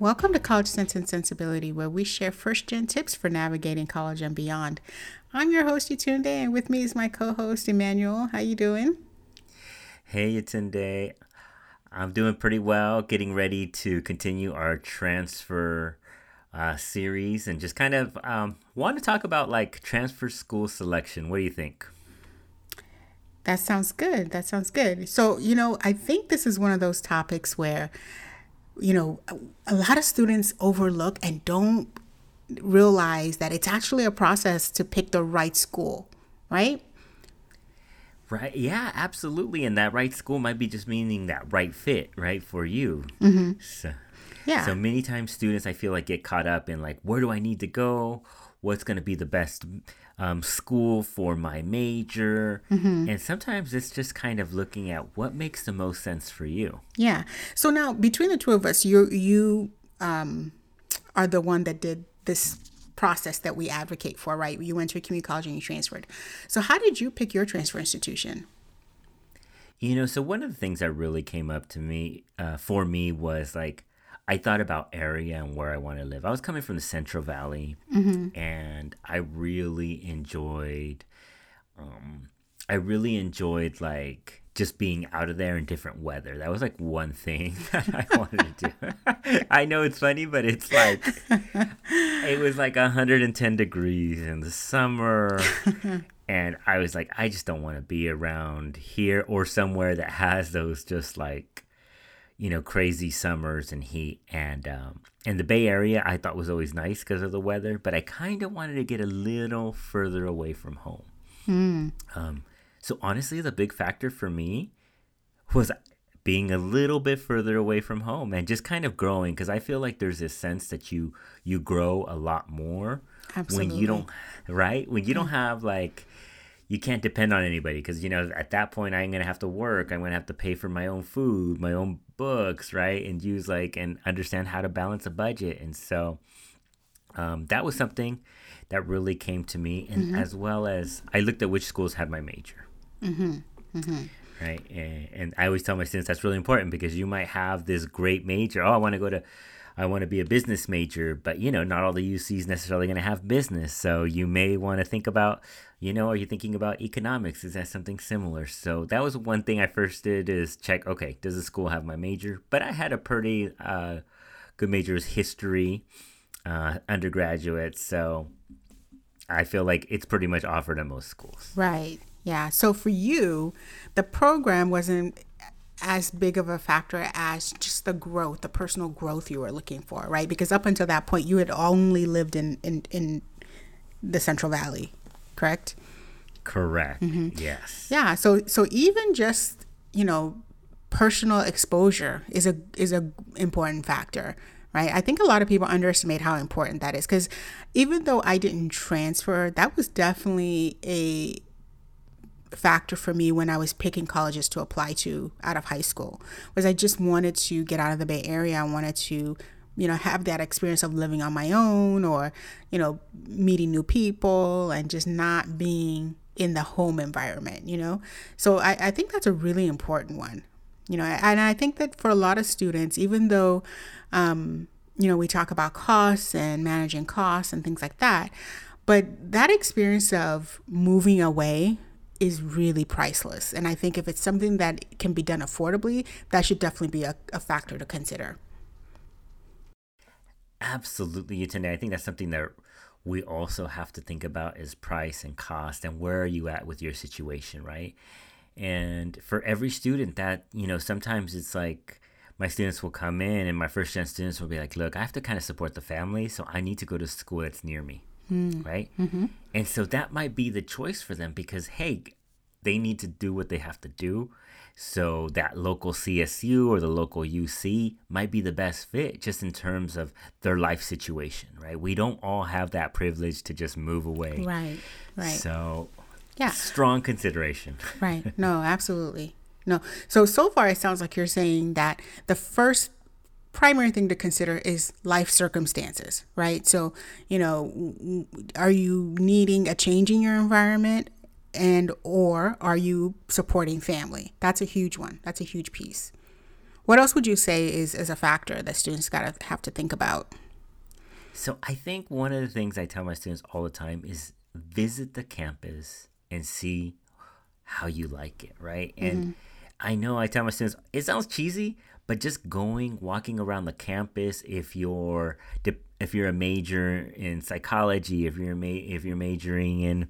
Welcome to College Sense and Sensibility, where we share first gen tips for navigating college and beyond. I'm your host, Yatunde, and with me is my co-host, Emmanuel. How you doing? Hey, Yatunde. I'm doing pretty well, getting ready to continue our transfer uh, series and just kind of um, want to talk about like transfer school selection. What do you think? That sounds good. That sounds good. So, you know, I think this is one of those topics where you know, a lot of students overlook and don't realize that it's actually a process to pick the right school, right? Right. Yeah, absolutely. And that right school might be just meaning that right fit, right, for you. Mm-hmm. So, yeah. So many times students, I feel like, get caught up in like, where do I need to go? What's going to be the best um, school for my major. Mm-hmm. And sometimes it's just kind of looking at what makes the most sense for you. Yeah. So now between the two of us, you you um, are the one that did this process that we advocate for, right? You went to a community college and you transferred. So how did you pick your transfer institution? You know, so one of the things that really came up to me uh, for me was like I thought about area and where I want to live. I was coming from the Central Valley, mm-hmm. and I really enjoyed. Um, I really enjoyed like just being out of there in different weather. That was like one thing that I wanted to do. I know it's funny, but it's like it was like 110 degrees in the summer. and I was like, I just don't want to be around here or somewhere that has those just like you know crazy summers and heat and um, and the bay area i thought was always nice because of the weather but i kind of wanted to get a little further away from home mm. um, so honestly the big factor for me was being a little bit further away from home and just kind of growing because i feel like there's this sense that you you grow a lot more Absolutely. when you don't right when you don't have like you can't depend on anybody because you know at that point i'm gonna have to work i'm gonna have to pay for my own food my own books right and use like and understand how to balance a budget and so um, that was something that really came to me and mm-hmm. as well as i looked at which schools had my major mm-hmm. Mm-hmm. right and, and i always tell my students that's really important because you might have this great major oh i want to go to I want to be a business major, but you know, not all the UCs necessarily going to have business. So you may want to think about, you know, are you thinking about economics? Is that something similar? So that was one thing I first did is check, okay, does the school have my major? But I had a pretty uh, good major is history, uh, undergraduate. So I feel like it's pretty much offered at most schools. Right. Yeah. So for you, the program wasn't as big of a factor as just the growth, the personal growth you were looking for, right? Because up until that point, you had only lived in in, in the Central Valley, correct? Correct. Mm-hmm. Yes. Yeah. So so even just you know personal exposure is a is a important factor right i think a lot of people underestimate how important that is because even though i didn't transfer that was definitely a factor for me when I was picking colleges to apply to out of high school was I just wanted to get out of the Bay Area. I wanted to, you know, have that experience of living on my own or, you know, meeting new people and just not being in the home environment, you know? So I, I think that's a really important one, you know, and I think that for a lot of students, even though, um, you know, we talk about costs and managing costs and things like that, but that experience of moving away is really priceless. And I think if it's something that can be done affordably, that should definitely be a, a factor to consider. Absolutely, Yatunde. I think that's something that we also have to think about is price and cost and where are you at with your situation, right? And for every student that, you know, sometimes it's like my students will come in and my first gen students will be like, look, I have to kind of support the family, so I need to go to school that's near me mm. right? Mm-hmm. And so that might be the choice for them because, hey, they need to do what they have to do. So that local CSU or the local UC might be the best fit just in terms of their life situation, right? We don't all have that privilege to just move away. Right, right. So, yeah. Strong consideration. right. No, absolutely. No. So, so far, it sounds like you're saying that the first primary thing to consider is life circumstances, right? So, you know, are you needing a change in your environment and or are you supporting family? That's a huge one. That's a huge piece. What else would you say is, is a factor that students got to have to think about? So I think one of the things I tell my students all the time is visit the campus and see how you like it, right? And mm-hmm. I know I tell my students it sounds cheesy, but just going, walking around the campus, if you're if you're a major in psychology, if you're ma- if you're majoring in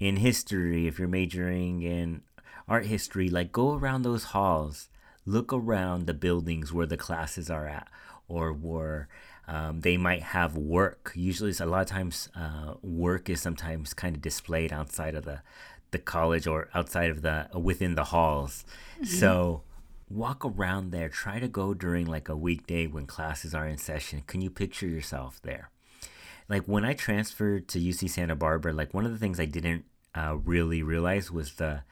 in history, if you're majoring in art history, like go around those halls, look around the buildings where the classes are at, or where um, they might have work. Usually, a lot of times, uh, work is sometimes kind of displayed outside of the the college or outside of the within the halls. Mm-hmm. So walk around there. Try to go during like a weekday when classes are in session. Can you picture yourself there? Like when I transferred to UC Santa Barbara, like one of the things I didn't uh, really realize was the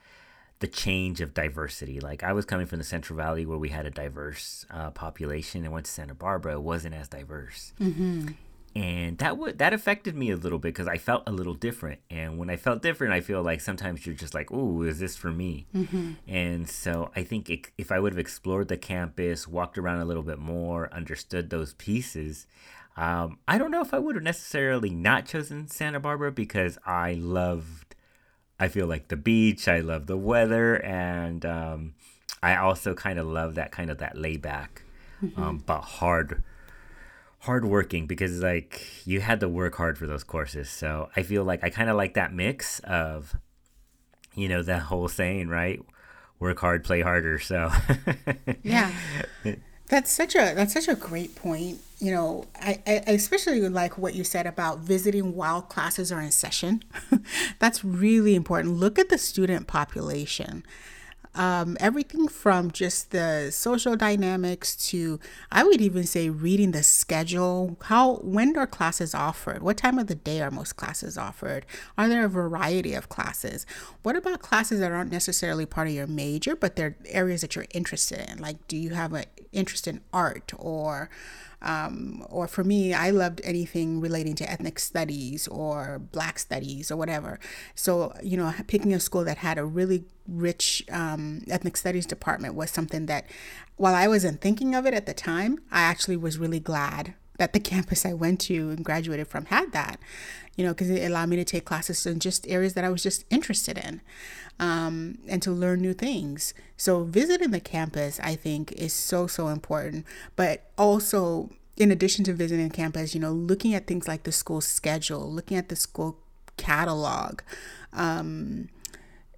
the change of diversity. Like I was coming from the Central Valley where we had a diverse uh, population, and went to Santa Barbara, it wasn't as diverse. Mm-hmm. And that would that affected me a little bit because I felt a little different. And when I felt different, I feel like sometimes you're just like, "Ooh, is this for me?" Mm-hmm. And so I think it, if I would have explored the campus, walked around a little bit more, understood those pieces, um, I don't know if I would have necessarily not chosen Santa Barbara because I loved I feel like the beach. I love the weather, and um, I also kind of love that kind of that layback, mm-hmm. um, but hard, hard working because like you had to work hard for those courses. So I feel like I kind of like that mix of, you know, that whole saying, right? Work hard, play harder. So yeah, that's such a that's such a great point. You know, I, I especially like what you said about visiting while classes are in session. that's really important. Look at the student population um, everything from just the social dynamics to i would even say reading the schedule. How when are classes offered? What time of the day are most classes offered? Are there a variety of classes? What about classes that aren't necessarily part of your major but they're areas that you're interested in? Like do you have an interest in art or um, or for me, I loved anything relating to ethnic studies or black studies or whatever. So, you know, picking a school that had a really rich um, ethnic studies department was something that, while I wasn't thinking of it at the time, I actually was really glad that the campus I went to and graduated from had that, you know, because it allowed me to take classes in just areas that I was just interested in um, and to learn new things. So, visiting the campus, I think, is so, so important. But also, in addition to visiting campus, you know, looking at things like the school schedule, looking at the school catalog, um,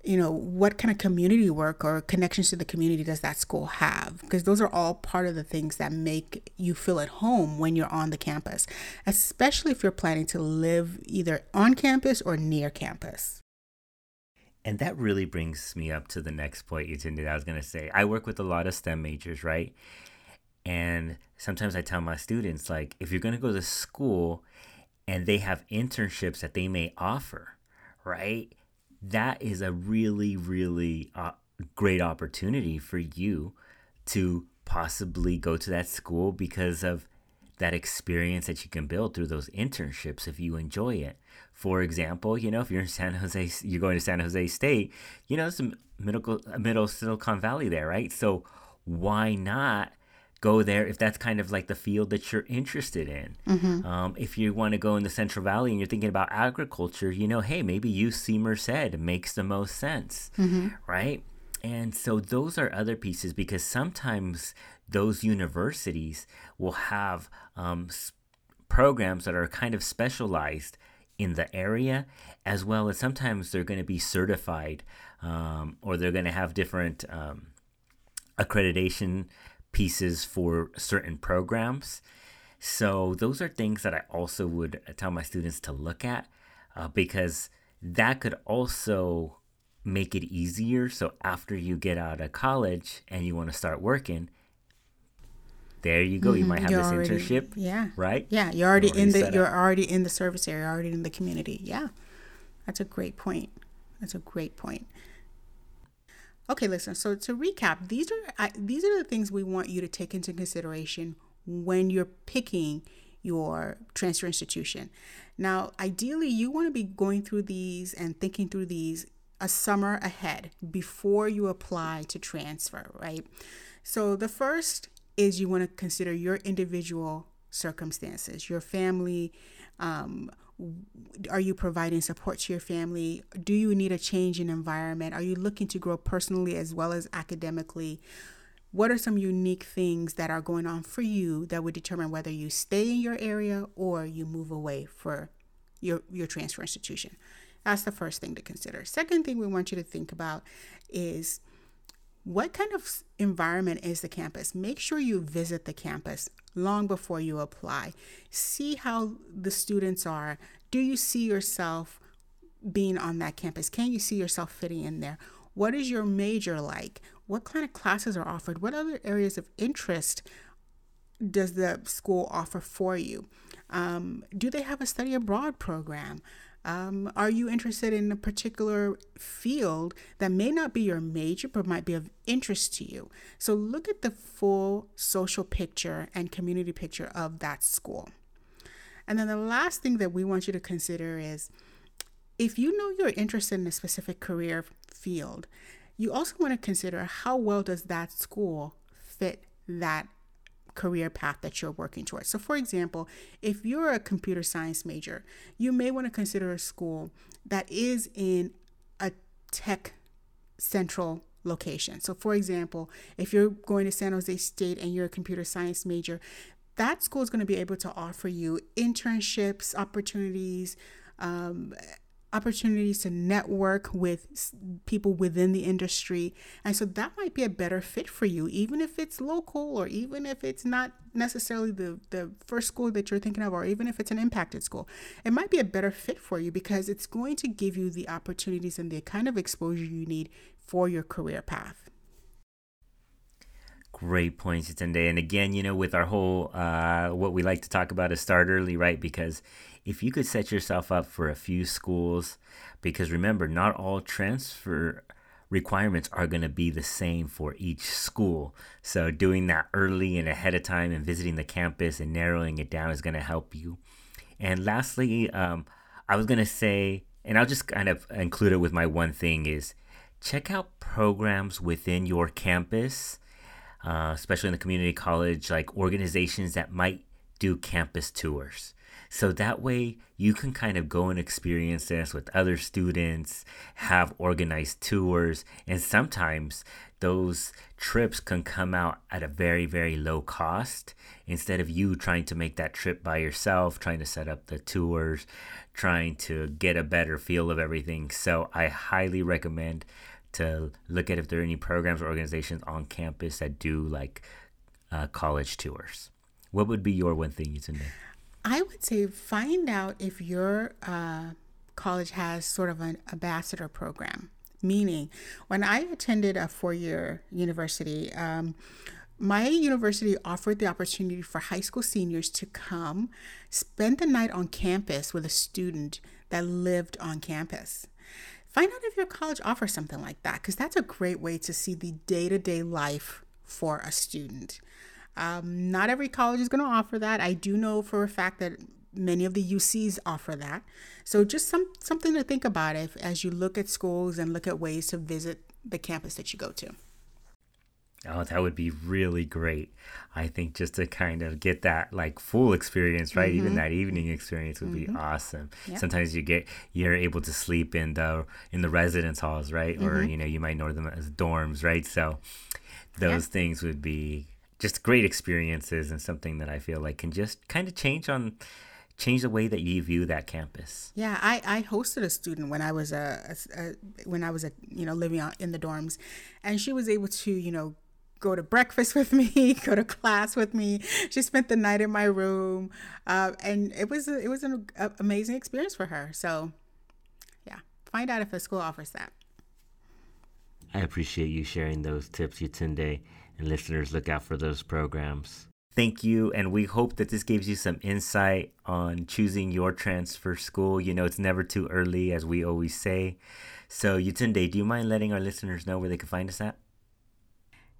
you know, what kind of community work or connections to the community does that school have? Because those are all part of the things that make you feel at home when you're on the campus, especially if you're planning to live either on campus or near campus. And that really brings me up to the next point you intended. I was going to say, I work with a lot of STEM majors, right? And sometimes I tell my students, like, if you're going to go to school and they have internships that they may offer, right? That is a really, really uh, great opportunity for you to possibly go to that school because of that experience that you can build through those internships if you enjoy it. For example, you know, if you're in San Jose, you're going to San Jose State, you know, a middle, middle Silicon Valley there, right? So why not go there if that's kind of like the field that you're interested in. Mm-hmm. Um, if you want to go in the Central Valley and you're thinking about agriculture, you know, hey, maybe UC Merced makes the most sense, mm-hmm. right? And so those are other pieces because sometimes those universities will have um, programs that are kind of specialized in the area, as well as sometimes they're going to be certified um, or they're going to have different um, accreditation pieces for certain programs. So, those are things that I also would tell my students to look at uh, because that could also make it easier. So, after you get out of college and you want to start working, there you go. Mm-hmm. You might have you're this already, internship. Yeah. Right? Yeah. You're already, you're already in the you're already in the service area, already in the community. Yeah. That's a great point. That's a great point. Okay, listen. So to recap, these are I, these are the things we want you to take into consideration when you're picking your transfer institution. Now, ideally, you want to be going through these and thinking through these a summer ahead before you apply to transfer, right? So the first is you want to consider your individual circumstances, your family. Um, are you providing support to your family? Do you need a change in environment? Are you looking to grow personally as well as academically? What are some unique things that are going on for you that would determine whether you stay in your area or you move away for your, your transfer institution? That's the first thing to consider. Second thing we want you to think about is what kind of environment is the campus? Make sure you visit the campus long before you apply. See how the students are. Do you see yourself being on that campus? Can you see yourself fitting in there? What is your major like? What kind of classes are offered? What other areas of interest does the school offer for you? Um, do they have a study abroad program? Um, are you interested in a particular field that may not be your major but might be of interest to you? So look at the full social picture and community picture of that school. And then the last thing that we want you to consider is if you know you're interested in a specific career field, you also want to consider how well does that school fit that career path that you're working towards. So, for example, if you're a computer science major, you may want to consider a school that is in a tech central location. So, for example, if you're going to San Jose State and you're a computer science major, that school is going to be able to offer you internships, opportunities, um, opportunities to network with people within the industry. And so that might be a better fit for you, even if it's local or even if it's not necessarily the, the first school that you're thinking of, or even if it's an impacted school. It might be a better fit for you because it's going to give you the opportunities and the kind of exposure you need for your career path. Great points, Tunde. And again, you know, with our whole, uh, what we like to talk about is start early, right? Because if you could set yourself up for a few schools, because remember, not all transfer requirements are going to be the same for each school. So doing that early and ahead of time and visiting the campus and narrowing it down is going to help you. And lastly, um, I was going to say, and I'll just kind of include it with my one thing is check out programs within your campus, uh, especially in the community college, like organizations that might do campus tours. So that way you can kind of go and experience this with other students, have organized tours, and sometimes those trips can come out at a very, very low cost instead of you trying to make that trip by yourself, trying to set up the tours, trying to get a better feel of everything. So I highly recommend to look at if there are any programs or organizations on campus that do like uh, college tours. What would be your one thing you would say? I would say find out if your uh, college has sort of an ambassador program. Meaning, when I attended a four year university, um, my university offered the opportunity for high school seniors to come spend the night on campus with a student that lived on campus. Find out if your college offers something like that, because that's a great way to see the day to day life for a student. Um, not every college is going to offer that. I do know for a fact that many of the UCs offer that. So just some something to think about if as you look at schools and look at ways to visit the campus that you go to. Oh, that would be really great. I think just to kind of get that like full experience, right? Mm-hmm. Even that evening experience would mm-hmm. be awesome. Yep. Sometimes you get you're able to sleep in the in the residence halls, right? Mm-hmm. Or you know, you might know them as dorms, right? So those yeah. things would be just great experiences and something that I feel like can just kind of change on change the way that you view that campus. Yeah, I, I hosted a student when I was a, a, a when I was a you know living out in the dorms, and she was able to you know go to breakfast with me, go to class with me. She spent the night in my room, uh, and it was it was an amazing experience for her. So, yeah, find out if the school offers that. I appreciate you sharing those tips, Yatunde and listeners look out for those programs. Thank you, and we hope that this gives you some insight on choosing your transfer school. You know, it's never too early, as we always say. So, Yatunde, do you mind letting our listeners know where they can find us at?